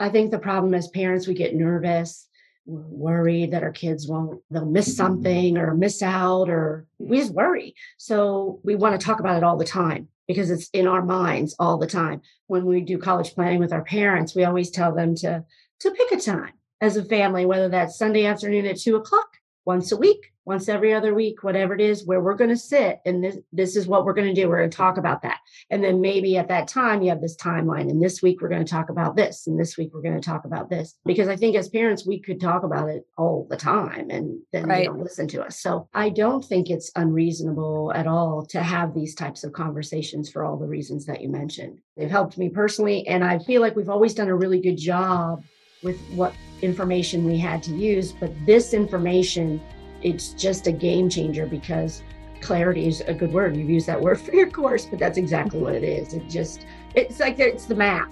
I think the problem as parents, we get nervous, we're worried that our kids won't, they'll miss mm-hmm, mm-hmm. something or miss out, or we just worry. So we want to talk about it all the time because it's in our minds all the time. When we do college planning with our parents, we always tell them to, to pick a time as a family, whether that's Sunday afternoon at two o'clock, once a week, once every other week, whatever it is, where we're going to sit and this, this is what we're going to do. We're going to talk about that. And then maybe at that time, you have this timeline. And this week, we're going to talk about this. And this week, we're going to talk about this. Because I think as parents, we could talk about it all the time and then right. they don't listen to us. So I don't think it's unreasonable at all to have these types of conversations for all the reasons that you mentioned. They've helped me personally. And I feel like we've always done a really good job with what information we had to use. But this information it's just a game changer because clarity is a good word. You've used that word for your course, but that's exactly what it is. It just, it's like it's the map.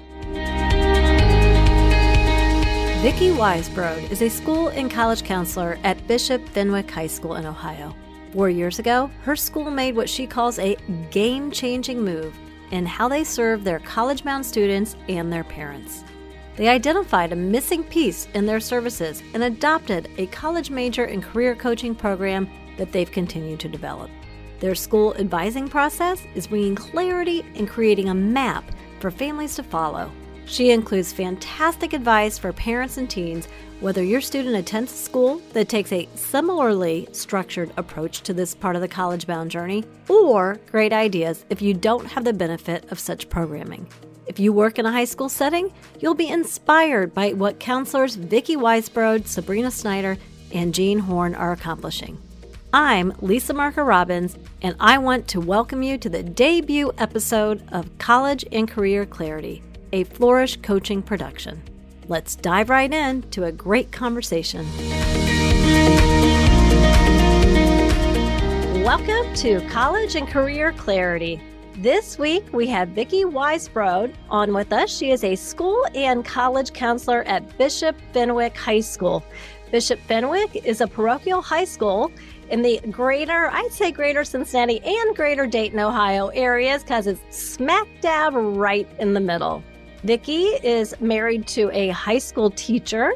Vicki Weisbrod is a school and college counselor at Bishop Fenwick High School in Ohio. Four years ago, her school made what she calls a game changing move in how they serve their college bound students and their parents. They identified a missing piece in their services and adopted a college major and career coaching program that they've continued to develop. Their school advising process is bringing clarity and creating a map for families to follow. She includes fantastic advice for parents and teens, whether your student attends a school that takes a similarly structured approach to this part of the college bound journey, or great ideas if you don't have the benefit of such programming. If you work in a high school setting, you'll be inspired by what counselors Vicki Weisbrod, Sabrina Snyder, and Jean Horn are accomplishing. I'm Lisa Marker Robbins, and I want to welcome you to the debut episode of College and Career Clarity, a Flourish coaching production. Let's dive right in to a great conversation. Welcome to College and Career Clarity. This week, we have Vicki Weisbrod on with us. She is a school and college counselor at Bishop Fenwick High School. Bishop Fenwick is a parochial high school in the greater, I'd say greater Cincinnati and greater Dayton, Ohio areas because it's smack dab right in the middle. Vicki is married to a high school teacher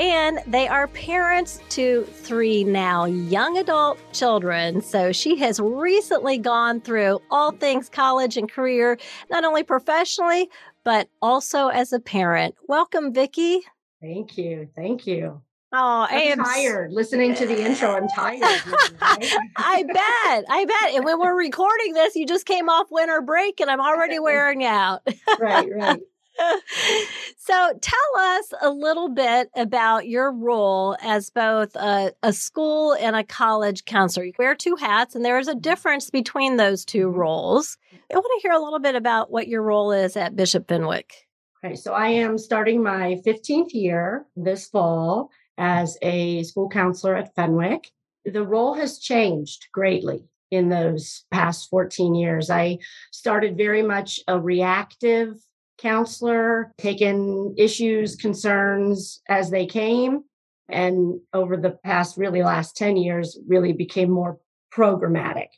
and they are parents to three now young adult children. So she has recently gone through all things college and career, not only professionally, but also as a parent. Welcome, Vicki. Thank you. Thank you. Oh, I'm I am tired listening to the intro. I'm tired. I bet. I bet. And when we're recording this, you just came off winter break and I'm already wearing out. right, right. So tell us a little bit about your role as both a, a, school and a college counselor. You wear two hats, and there is a mm-hmm. difference between those two mm-hmm. roles. I want to hear a little bit about what your role is at Bishop Fenwick. Okay, so I am starting my 15th year this fall as a school counselor at Fenwick. The role has changed greatly in those past 14 years. I started very much a reactive counselor, taken issues, concerns as they came. And over the past, really last 10 years, really became more programmatic.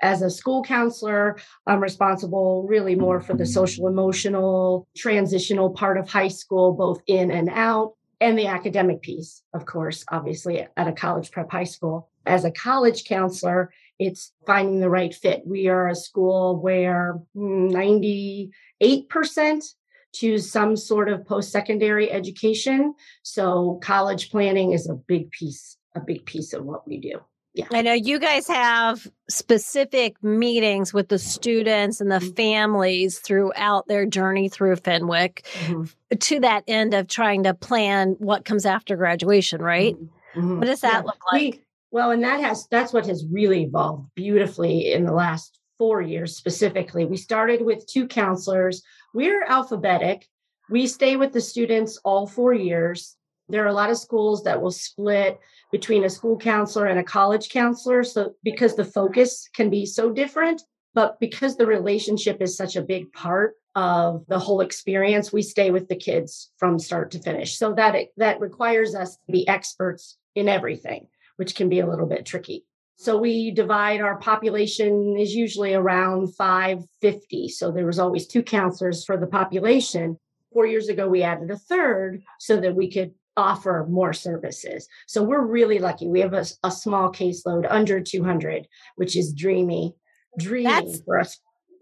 As a school counselor, I'm responsible really more for the social emotional, transitional part of high school, both in and out, and the academic piece, of course, obviously at a college prep high school. As a college counselor, it's finding the right fit. We are a school where 98% choose some sort of post secondary education. So college planning is a big piece, a big piece of what we do. Yeah. I know you guys have specific meetings with the students and the mm-hmm. families throughout their journey through Fenwick mm-hmm. to that end of trying to plan what comes after graduation, right? Mm-hmm. mm-hmm. What does that yeah. look like? We, well, and that has that's what has really evolved beautifully in the last 4 years specifically. We started with two counselors. We're alphabetic. We stay with the students all 4 years. There are a lot of schools that will split between a school counselor and a college counselor so because the focus can be so different, but because the relationship is such a big part of the whole experience, we stay with the kids from start to finish. So that it, that requires us to be experts in everything which can be a little bit tricky. So we divide our population is usually around 550. So there was always two counselors for the population. Four years ago, we added a third so that we could offer more services. So we're really lucky. We have a, a small caseload under 200, which is dreamy, dreamy That's for us.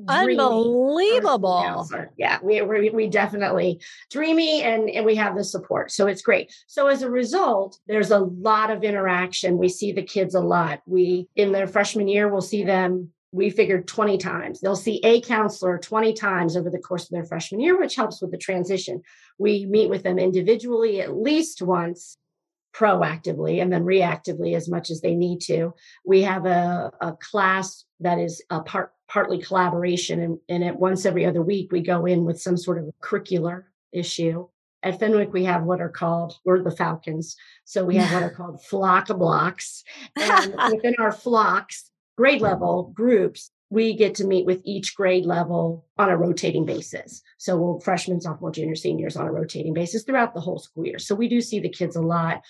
Unbelievable. Yeah, we, we, we definitely dreamy and, and we have the support. So it's great. So as a result, there's a lot of interaction. We see the kids a lot. We, in their freshman year, we'll see them we figured 20 times. They'll see a counselor 20 times over the course of their freshman year, which helps with the transition. We meet with them individually at least once proactively and then reactively as much as they need to. We have a, a class that is a part partly collaboration and, and at once every other week we go in with some sort of curricular issue. At Fenwick, we have what are called, we're the Falcons. So we have what are called flock blocks. And within our flocks, grade level groups, we get to meet with each grade level on a rotating basis. So we'll freshmen, sophomore, junior, seniors on a rotating basis throughout the whole school year. So we do see the kids a lot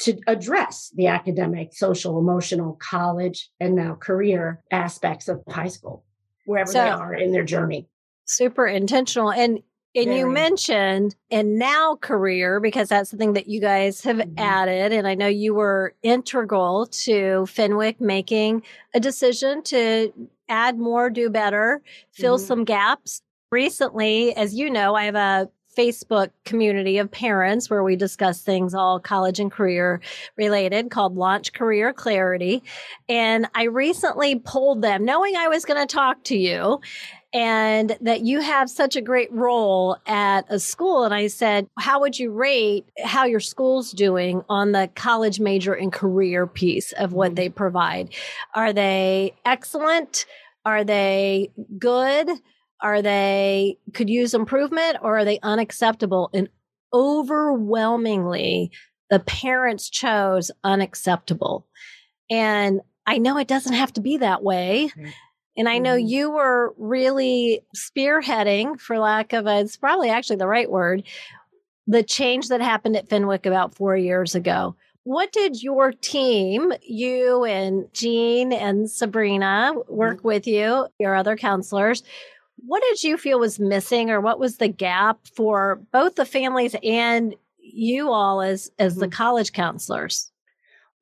to address the academic, social, emotional, college, and now career aspects of high school, wherever so, they are in their journey. Super intentional. And and Very. you mentioned and now career because that's something that you guys have mm-hmm. added. And I know you were integral to Fenwick making a decision to add more, do better, fill mm-hmm. some gaps. Recently, as you know, I have a Facebook community of parents where we discuss things all college and career related called Launch Career Clarity. And I recently polled them knowing I was going to talk to you and that you have such a great role at a school. And I said, how would you rate how your school's doing on the college major and career piece of what mm-hmm. they provide? Are they excellent? Are they good? Are they could use improvement or are they unacceptable? And overwhelmingly, the parents chose unacceptable. And I know it doesn't have to be that way. Mm-hmm. And I know mm-hmm. you were really spearheading, for lack of a, it's probably actually the right word, the change that happened at Fenwick about four years ago. What did your team, you and Jean and Sabrina, work mm-hmm. with you, your other counselors? What did you feel was missing, or what was the gap for both the families and you all as as mm-hmm. the college counselors?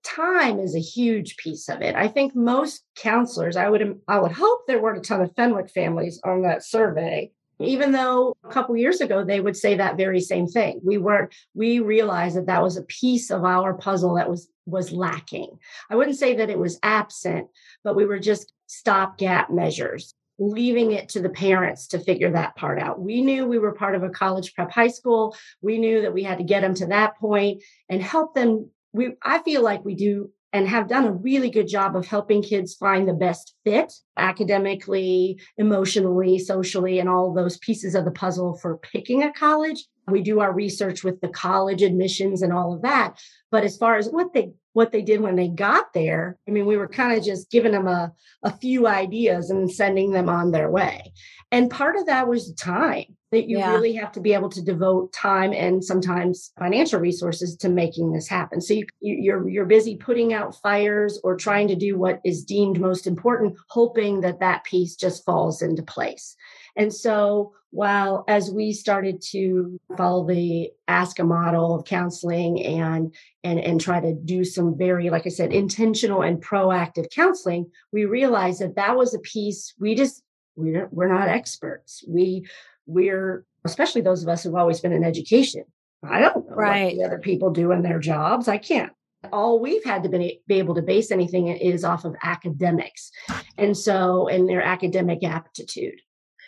Time is a huge piece of it. I think most counselors, I would I would hope there weren't a ton of Fenwick families on that survey. Even though a couple years ago they would say that very same thing, we weren't. We realized that that was a piece of our puzzle that was was lacking. I wouldn't say that it was absent, but we were just stopgap measures leaving it to the parents to figure that part out. We knew we were part of a college prep high school. We knew that we had to get them to that point and help them we I feel like we do and have done a really good job of helping kids find the best fit academically, emotionally, socially, and all those pieces of the puzzle for picking a college. We do our research with the college admissions and all of that. But as far as what they what they did when they got there, I mean, we were kind of just giving them a, a few ideas and sending them on their way. And part of that was time that you yeah. really have to be able to devote time and sometimes financial resources to making this happen. So you, you're you're busy putting out fires or trying to do what is deemed most important, hoping that that piece just falls into place. And so while as we started to follow the ASCA model of counseling and and and try to do some very like I said intentional and proactive counseling, we realized that that was a piece we just we we're not experts. We we're especially those of us who've always been in education. I don't know right. what the other people do in their jobs. I can't. All we've had to be, be able to base anything is off of academics, and so and their academic aptitude.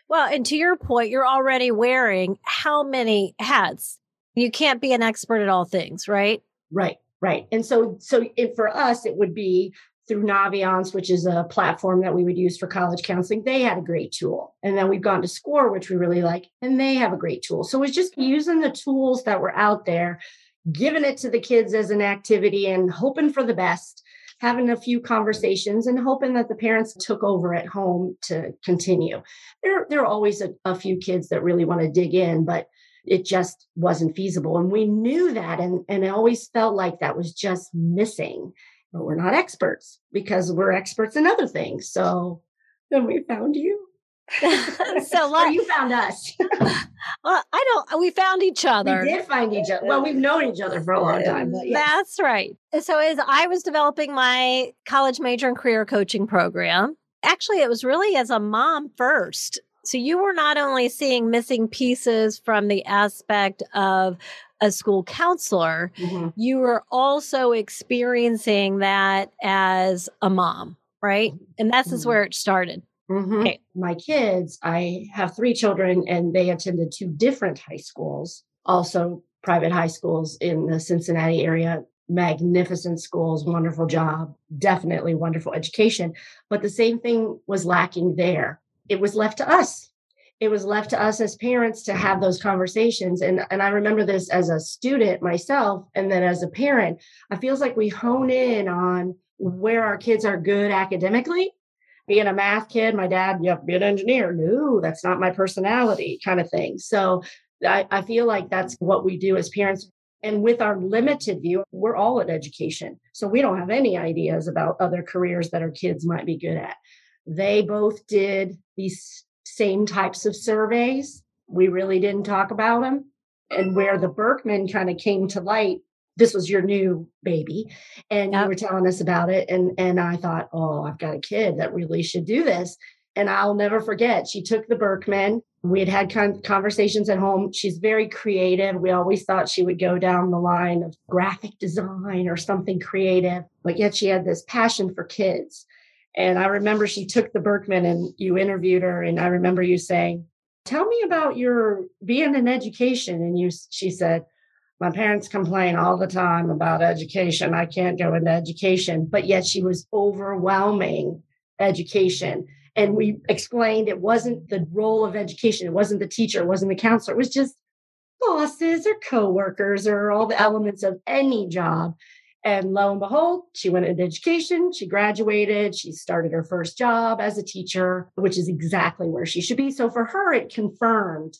Well, and to your point, you're already wearing how many hats? You can't be an expert at all things, right? Right, right. And so, so for us, it would be through Naviance, which is a platform that we would use for college counseling. They had a great tool. And then we've gone to SCOIR, which we really like, and they have a great tool. So it's just using the tools that were out there, giving it to the kids as an activity and hoping for the best, having a few conversations and hoping that the parents took over at home to continue. There, there are always a, a few kids that really want to dig in, but it just wasn't feasible. And we knew that. And, and it always felt like that was just missing but we're not experts because we're experts in other things. So then we found you. so like, you found us. well, I don't. We found each other. We did find each other. Well, we've known each other for a long time. That's right. So as I was developing my college major and career coaching program, actually, it was really as a mom first. So you were not only seeing missing pieces from the aspect of a school counselor, mm-hmm. you were also experiencing that as a mom, right? And that's mm-hmm. where it started. Mm-hmm. Okay. My kids, I have three children and they attended two different high schools, also private high schools in the Cincinnati area. Magnificent schools, wonderful job, definitely wonderful education. But the same thing was lacking there. It was left to us. It was left to us as parents to have those conversations. And, and I remember this as a student myself, and then as a parent, I feels like we hone in on where our kids are good academically being a math kid, my dad, to be an engineer. No, that's not my personality kind of thing. So I, I feel like that's what we do as parents. And with our limited view, we're all in education. So we don't have any ideas about other careers that our kids might be good at. They both did these same types of surveys. We really didn't talk about them. And where the Birkman kind of came to light this was your new baby and yep. you were telling us about it and and i thought oh i've got a kid that really should do this and i'll never forget she took the Birkman. we had had conversations at home she's very creative we always thought she would go down the line of graphic design or something creative but yet she had this passion for kids and i remember she took the Birkman and you interviewed her and i remember you saying tell me about your being in education and you she said my parents complain all the time about education. I can't go into education, but yet she was overwhelming education. And we explained it wasn't the role of education, it wasn't the teacher, it wasn't the counselor, it was just bosses or coworkers or all the elements of any job. And lo and behold, she went into education, she graduated, she started her first job as a teacher, which is exactly where she should be. So for her, it confirmed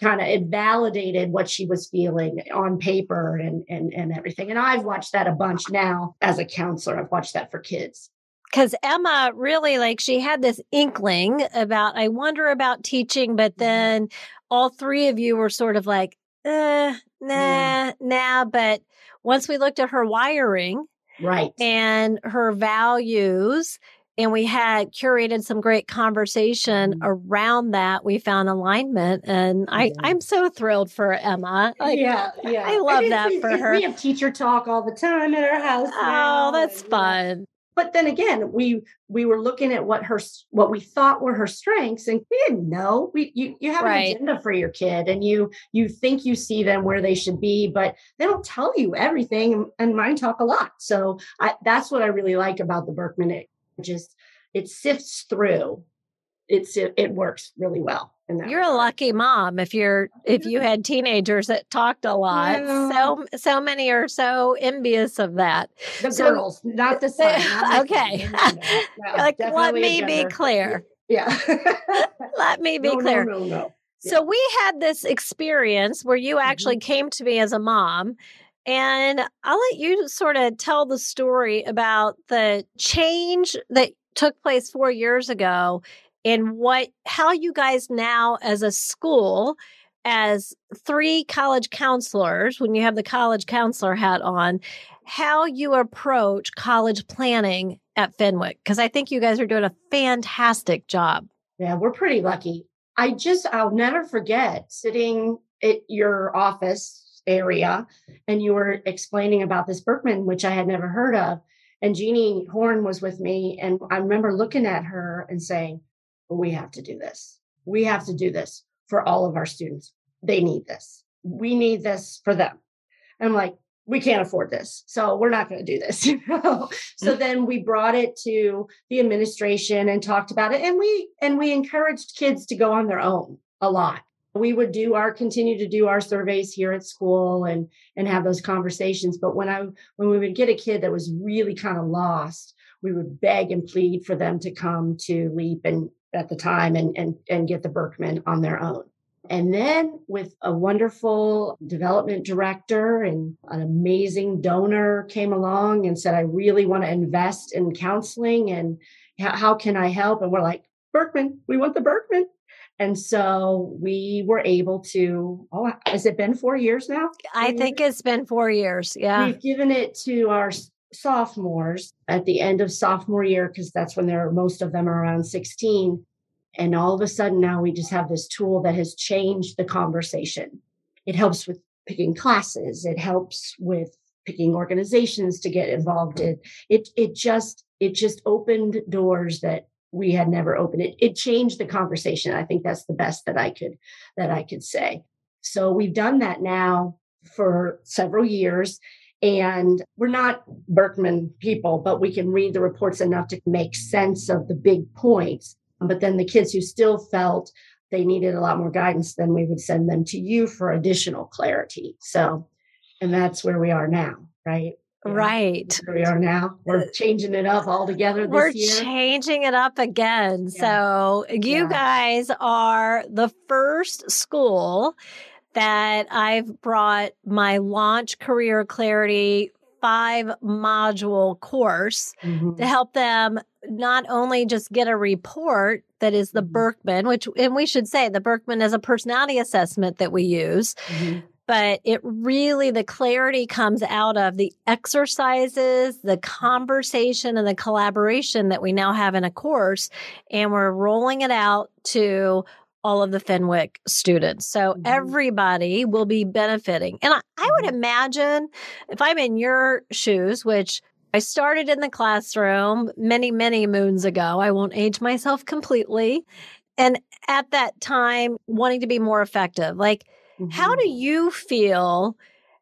kind of it validated what she was feeling on paper and and and everything. And I've watched that a bunch now as a counselor. I've watched that for kids. Cuz Emma really like she had this inkling about I wonder about teaching but mm-hmm. then all three of you were sort of like uh nah yeah. nah but once we looked at her wiring right and her values and we had curated some great conversation mm-hmm. around that. We found alignment, and I I'm so thrilled for Emma. Like, yeah, yeah, I love that for her. We have teacher talk all the time at our house. Now. Oh, that's fun. But then again, we we were looking at what her what we thought were her strengths, and we didn't know. We you you have right. an agenda for your kid, and you you think you see them where they should be, but they don't tell you everything. And mine talk a lot, so I, that's what I really like about the Birkman. It just it sifts through. It's it, it works really well. You're a lucky mom if you're if you had teenagers that talked a lot. Yeah. So so many are so envious of that. The so, girls, not the son. Not okay, no, like let me be clear. Yeah, let me be no, clear. No, no, no. So we had this experience where you actually mm-hmm. came to me as a mom and I'll let you sort of tell the story about the change that took place four years ago and what, how you guys now as a school, as three college counselors, when you have the college counselor hat on, how you approach college planning at Fenwick. Cause I think you guys are doing a fantastic job. Yeah, we're pretty lucky. I just, I'll never forget sitting at your office area and you were explaining about this Birkman, which I had never heard of. And Jeannie Horn was with me. And I remember looking at her and saying, we have to do this. We have to do this for all of our students. They need this. We need this for them. And I'm like, we can't afford this. So we're not going to do this. You know? so mm. then we brought it to the administration and talked about it. And we and we encouraged kids to go on their own a lot we would do our continue to do our surveys here at school and and have those conversations but when i when we would get a kid that was really kind of lost we would beg and plead for them to come to leap and at the time and and and get the Birkman on their own and then with a wonderful development director and an amazing donor came along and said i really want to invest in counseling and how, how can i help and we're like Birkman. We want the Birkman. And so we were able to, oh, has it been four years now? I think it's been four years. Yeah. We've given it to our sophomores at the end of sophomore year because that's when they're most of them are around 16 and all of a sudden now we just have this tool that has changed the conversation. It helps with picking classes it helps with picking organizations to get involved in. It it just it just opened doors that we had never opened. It it changed the conversation. I think that's the best that i could that i could say. So we've done that now for several years and we're not Birkman people, but we can read the reports enough to make sense of the big points. But then the kids who still felt they needed a lot more guidance, then we would send them to you for additional clarity. So, and that's where we are now, right? Right. Where we are now. We're uh, changing it up altogether We're year. changing it up again. Yeah. So you yeah. guys are the first school that I've brought my launch career clarity five module course mm-hmm. to help them not only just get a report that is the mm-hmm. Birkman, which, and we should say the Birkman is a personality assessment that we use. Mm-hmm. But it really, the clarity comes out of the exercises, the conversation, and the collaboration that we now have in a course. And we're rolling it out to all of the Fenwick students. So mm-hmm. everybody will be benefiting. And I, I would mm-hmm. imagine if I'm in your shoes, which I started in the classroom many, many moons ago, I won't age myself completely. And at that time, wanting to be more effective, like, mm-hmm. how do you feel?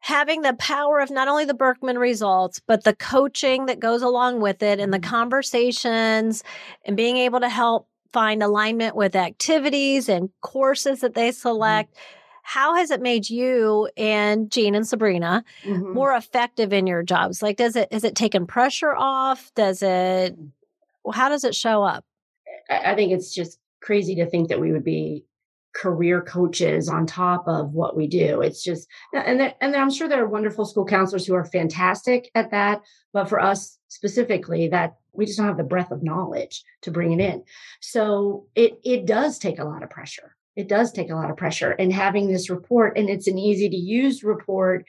having the power of not only the Birkman results, but the coaching that goes along with it and the mm-hmm. conversations and being able to help find alignment with activities and courses that they mm-hmm. select. Mm-hmm. How has it made you and Jean and Sabrina mm-hmm. more effective in your jobs? Like, does it, has it taken pressure off? Does it, how does it show up? I think it's just crazy to think that we would be career coaches on top of what we do. It's just, and and I'm sure there are wonderful school counselors who are fantastic at that. But for us specifically, that we just don't have the breadth of knowledge to bring it in. So it it does take a lot of pressure. It does take a lot of pressure. And having this report, and it's an easy to use report,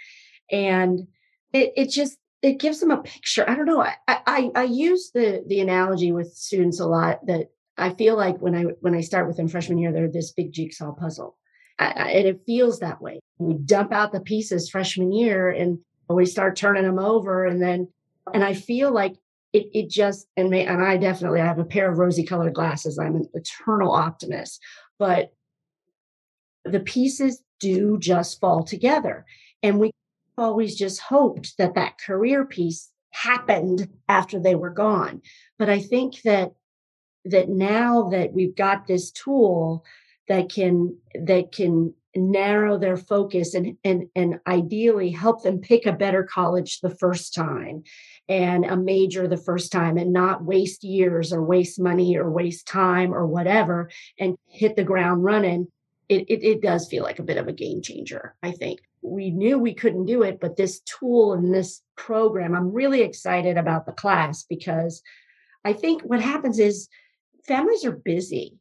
and it it just it gives them a picture. I don't know. I, I I use the the analogy with students a lot that I feel like when I when I start with them freshman year, they're this big jigsaw puzzle, I, I, and it feels that way. We dump out the pieces freshman year, and we start turning them over, and then and I feel like it, it just and may, and I definitely I have a pair of rosy colored glasses. I'm an eternal optimist, but the pieces do just fall together, and we always just hoped that that career piece happened after they were gone. But I think that that now that we've got this tool that can that can narrow their focus and and and ideally help them pick a better college the first time and a major the first time and not waste years or waste money or waste time or whatever and hit the ground running it, it, it does feel like a bit of a game changer i think. We knew we couldn't do it but this tool and this program i'm really excited about the class because i think what happens is families are busy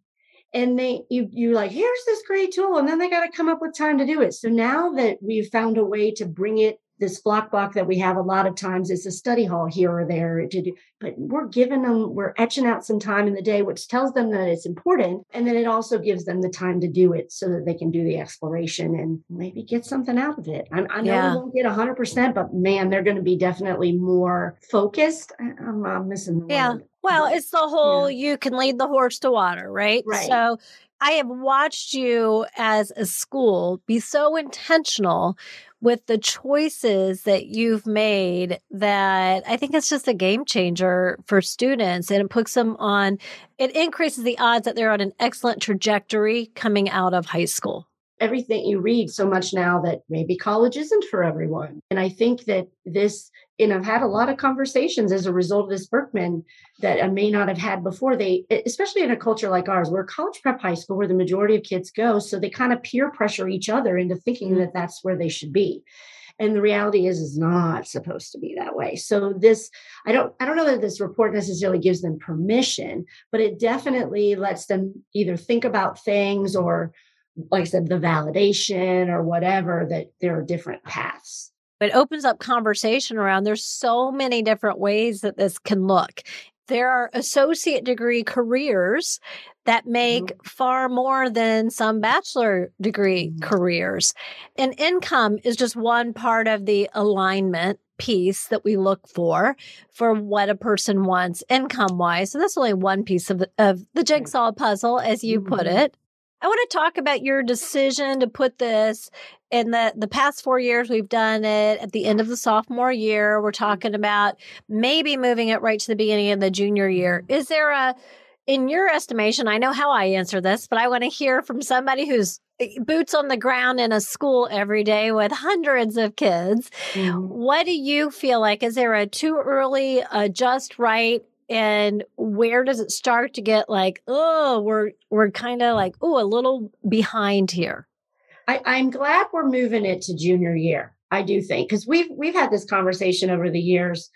and they you you like here's this great tool and then they got to come up with time to do it so now that we've found a way to bring it this block block that we have a lot of times is a study hall here or there to do but we're giving them we're etching out some time in the day which tells them that it's important and then it also gives them the time to do it so that they can do the exploration and maybe get something out of it i, I know yeah. we won't get 100% but man they're going to be definitely more focused i'm, I'm missing the yeah word. Well it's the whole yeah. you can lead the horse to water right? Right. So I have watched you as a school be so intentional with the choices that you've made that I think it's just a game changer for students and it puts them on, it increases the odds that they're on an excellent trajectory coming out of high school everything you read so much now that maybe college isn't for everyone. And I think that this, and I've had a lot of conversations as a result of this Birkman that I may not have had before. They, especially in a culture like ours, where college prep high school, where the majority of kids go, so they kind of peer pressure each other into thinking mm-hmm. that that's where they should be. and the reality is is not supposed to be that way so this i don't i don't know that this report necessarily gives them permission but it definitely lets them either think about things or like i said the validation or whatever that there are different paths it opens up conversation around there's so many different ways that this can look there are associate degree careers that make mm-hmm. far more than some bachelor degree mm-hmm. careers. And income is just one part of the alignment piece that we look for for what a person wants income wise. So that's only one piece of the, of the jigsaw puzzle, as you mm-hmm. put it. I want to talk about your decision to put this in the the past 4 years we've done it at the end of the sophomore year. We're talking about maybe moving it right to the beginning of the junior year. Is there a in your estimation, I know how I answer this, but I want to hear from somebody who's eh, boots on the ground in a school every day with hundreds of kids. Mm-hmm. What do you feel like? Is there a too early, a just right? And where does it start to get like, oh, we're we're kind of like, oh, a little behind here? I, I'm glad we're moving it to junior year. I do think because we've we've had this conversation over the years.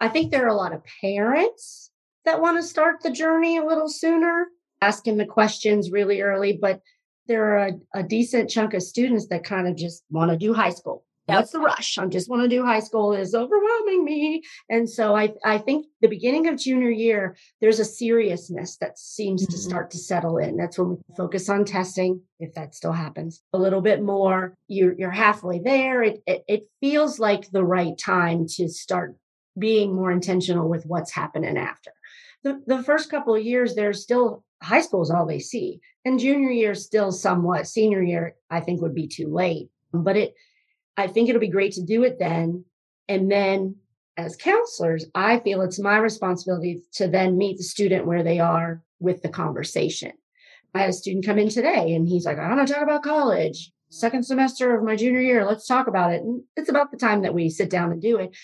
I think there are a lot of parents that want to start the journey a little sooner, asking the questions really early, but there are a, a decent chunk of students that kind of just want to do high school. Yep. What's the rush? I just want to do high school is overwhelming me. And so I, I think the beginning of junior year, there's a seriousness that seems mm-hmm. to start to settle in. That's when we focus on testing, if that still happens a little bit more. You're, you're halfway there. It, it, it feels like the right time to start being more intentional with what's happening after the, the first couple of years, there's still high school is all they see. And junior year still somewhat. Senior year, I think would be too late. But it I think it'll be great to do it then. And then as counselors, I feel it's my responsibility to then meet the student where they are with the conversation. I had a student come in today and he's like, I don't want to talk about college. Second semester of my junior year, let's talk about it. And it's about the time that we sit down and do it.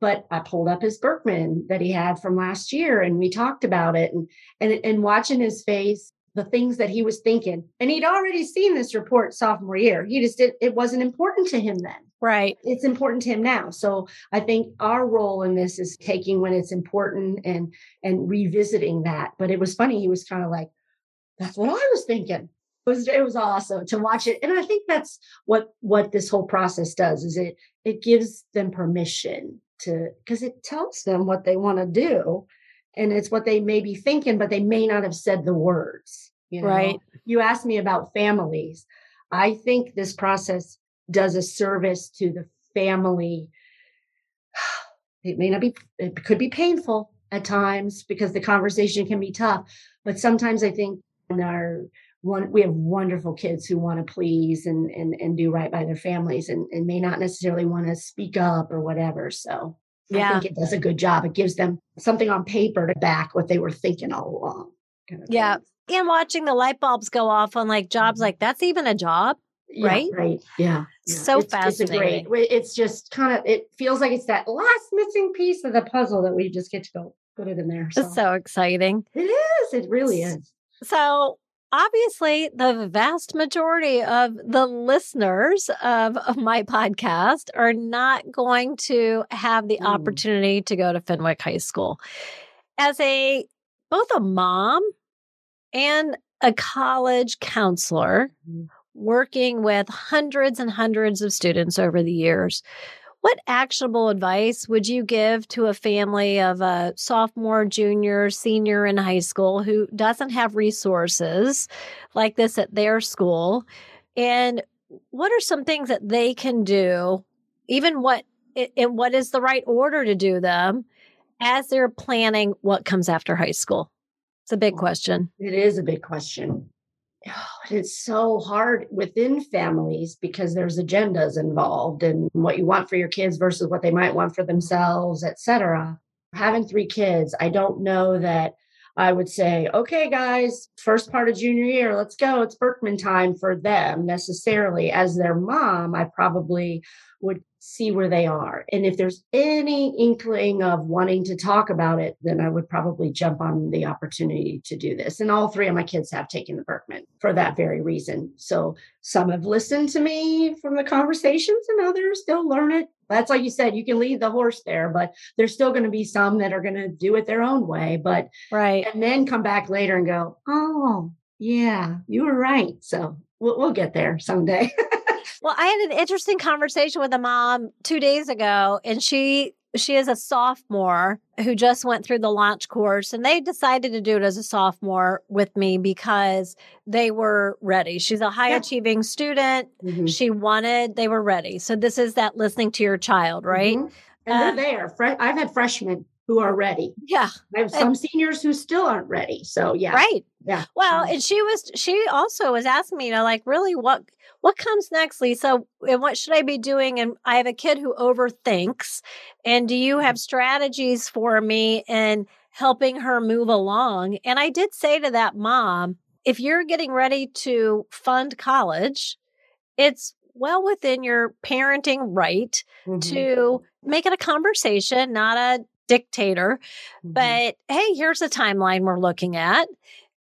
But I pulled up his Birkman that he had from last year and we talked about it and and and watching his face, the things that he was thinking. And he'd already seen this report sophomore year. He just did it wasn't important to him then. Right. It's important to him now. So I think our role in this is taking when it's important and and revisiting that. But it was funny. He was kind of like, that's what I was thinking. It was it was awesome to watch it. And I think that's what what this whole process does is it it gives them permission to because it tells them what they want to do and it's what they may be thinking but they may not have said the words you know? right. You asked me about families. I think this process does a service to the family. It may not be it could be painful at times because the conversation can be tough but sometimes i think in our one we have wonderful kids who want to please and and, and do right by their families and, and may not necessarily want to speak up or whatever so yeah. i think it does a good job it gives them something on paper to back what they were thinking all along kind of yeah thing. and watching the light bulbs go off on like jobs mm-hmm. like that's even a job yeah, right right yeah, yeah. so it's, fascinating it's, great, it's just kind of it feels like it's that last missing piece of the puzzle that we just get to go put it in there so. it's so exciting it is it really is so obviously the vast majority of the listeners of, of my podcast are not going to have the mm. opportunity to go to Fenwick High School. As a both a mom and a college counselor mm. working with hundreds and hundreds of students over the years, what actionable advice would you give to a family of a sophomore, junior, senior in high school who doesn't have resources like this at their school? And what are some things that they can do, even what in what is the right order to do them as they're planning what comes after high school? It's a big question. It is a big question oh, it's so hard within families because there's agendas involved and what you want for your kids versus what they might want for themselves, etc. Having three kids, I don't know that I would say, okay, guys, first part of junior year, let's go. It's Birkman time for them necessarily. As their mom, I probably would see where they are. And if there's any inkling of wanting to talk about it, then I would probably jump on the opportunity to do this. And all three of my kids have taken the Birkman for that very reason. So some have listened to me from the conversations and others they'll learn it. That's like you said, you can lead the horse there, but there's still going to be some that are going to do it their own way. But right. And then come back later and go, oh, yeah, you were right. So we'll, we'll get there someday. Well, I had an interesting conversation with a mom two days ago, and she she is a sophomore who just went through the launch course and they decided to do it as a sophomore with me because they were ready. She's a high yeah. achieving student. Mm-hmm. She wanted, they were ready. So this is that listening to your child, right? Mm-hmm. And they're there. I've had freshmen who are ready. Yeah. I have some and, seniors who still aren't ready. So yeah. Right. Yeah. Well, and she was she also was asking me, you know, like really what what comes next, Lisa? And what should I be doing? And I have a kid who overthinks. And do you have strategies for me in helping her move along? And I did say to that mom, if you're getting ready to fund college, it's well within your parenting right mm-hmm. to make it a conversation, not a dictator. Mm-hmm. But hey, here's a timeline we're looking at.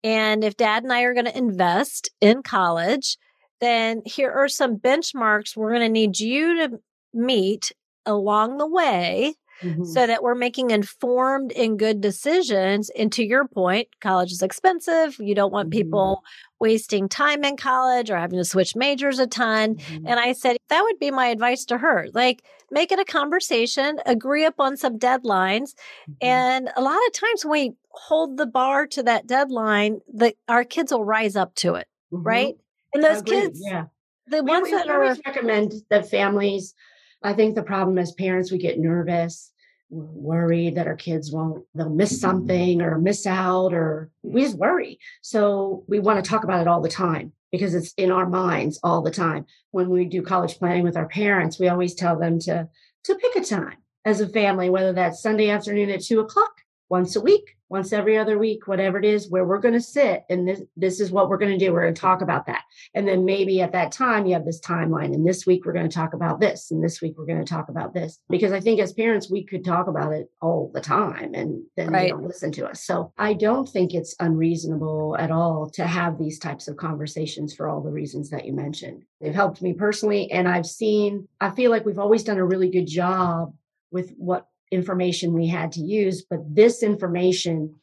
And if dad and I are going to invest in college, then here are some benchmarks we're going to need you to meet along the way mm-hmm. so that we're making informed and good decisions. And to your point, college is expensive. You don't want mm-hmm. people wasting time in college or having to switch majors a ton. Mm-hmm. And I said, that would be my advice to her. Like, make it a conversation, agree upon some deadlines. Mm-hmm. And a lot of times when we hold the bar to that deadline, that our kids will rise up to it. Mm-hmm. Right. And those kids, yeah. The we, ones we, that we are recommend that families I think the problem as parents, we get nervous, we're worried that our kids won't, they'll miss something or miss out, or we just worry. So we want to talk about it all the time because it's in our minds all the time. When we do college planning with our parents, we always tell them to, to pick a time as a family, whether that's Sunday afternoon at two o'clock, once a week, once every other week, whatever it is, where we're going to sit and this this is what we're going to do. We're going to talk about that. And then maybe at that time you have this timeline. And this week we're going to talk about this. And this week we're going to talk about this. Because I think as parents, we could talk about it all the time and then right. they don't listen to us. So I don't think it's unreasonable at all to have these types of conversations for all the reasons that you mentioned. They've helped me personally. And I've seen, I feel like we've always done a really good job with what information we had to use but this information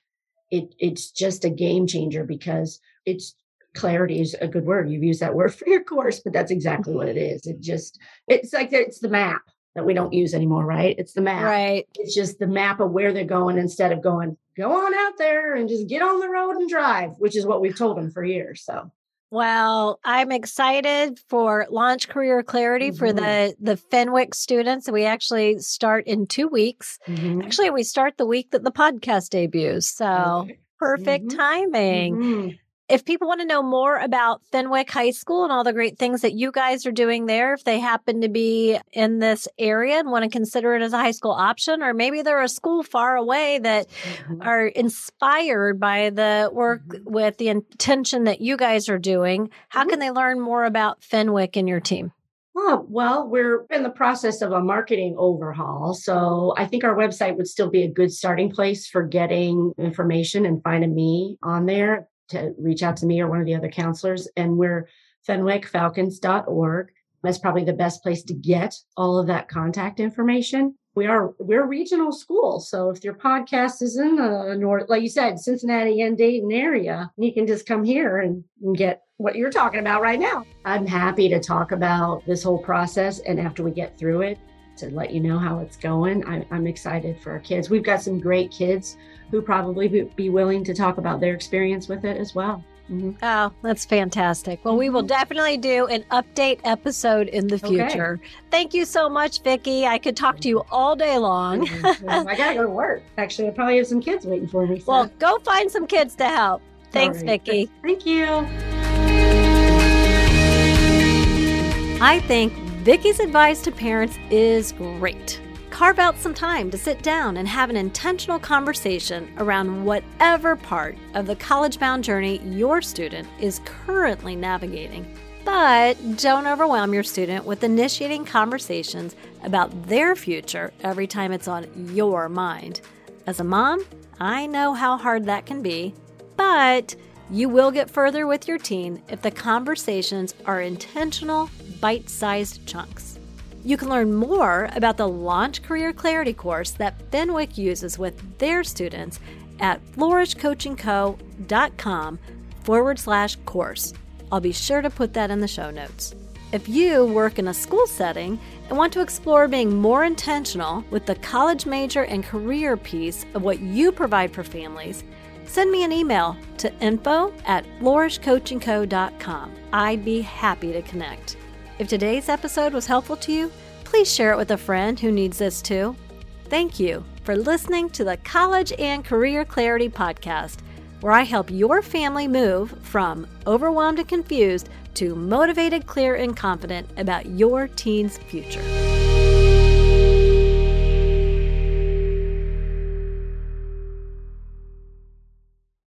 it it's just a game changer because it's clarity is a good word. You've used that word for your course but that's exactly what it mm-hmm. is. It just it's like it's the map that we don't use anymore right? It's the map. Right. It's just the map of where they're going instead of going go on out there and just get on the road and drive which is what we've told them for years so well, I'm excited for Launch Career Clarity mm-hmm. for the the Fenwick students. We actually start in two weeks. Mm-hmm. Actually, we start the week that the podcast debuts. So okay. perfect mm-hmm. timing. If people want to know more about Fenwick High School and all the great things that you guys are doing there, if they happen to be in this area and want to consider it as a high school option, or maybe they're a school far away that mm-hmm. are inspired by the work mm-hmm. with the intention that you guys are doing, how mm-hmm. can they learn more about Fenwick and your team? Oh, well, we're in the process of a marketing overhaul. So I think our website would still be a good starting place for getting information and finding me on there to reach out to me or one of the other counselors. And we're fenwickfalcons.org. That's probably the best place to get all of that contact information. We are we're regional school, so if your podcast is in uh, the north, like you said, Cincinnati and Dayton area, you can just come here and, and get what you're talking about right now. I'm happy to talk about this whole process, and after we get through it, to let you know how it's going. I, I'm excited for our kids. We've got some great kids who probably be willing to talk about their experience with it as well. Mm-hmm. Oh, that's fantastic. Well, we will mm-hmm. definitely do an update episode in the future. Okay. Thank you so much, Vicki. I could talk to you all day long. Mm-hmm. I gotta go to work. Actually, I probably have some kids waiting for me. So. Well, go find some kids to help. Thanks, right. Vicki. Thank you. I think Vicki's advice to parents is great. Carve out some time to sit down and have an intentional conversation around whatever part of the college bound journey your student is currently navigating. But don't overwhelm your student with initiating conversations about their future every time it's on your mind. As a mom, I know how hard that can be, but you will get further with your teen if the conversations are intentional, bite sized chunks. You can learn more about the Launch Career Clarity course that Fenwick uses with their students at flourishcoachingco.com forward slash course. I'll be sure to put that in the show notes. If you work in a school setting and want to explore being more intentional with the college major and career piece of what you provide for families, send me an email to info at flourishcoachingco.com. I'd be happy to connect. If today's episode was helpful to you, please share it with a friend who needs this too. Thank you for listening to the College and Career Clarity Podcast, where I help your family move from overwhelmed and confused to motivated, clear, and confident about your teen's future.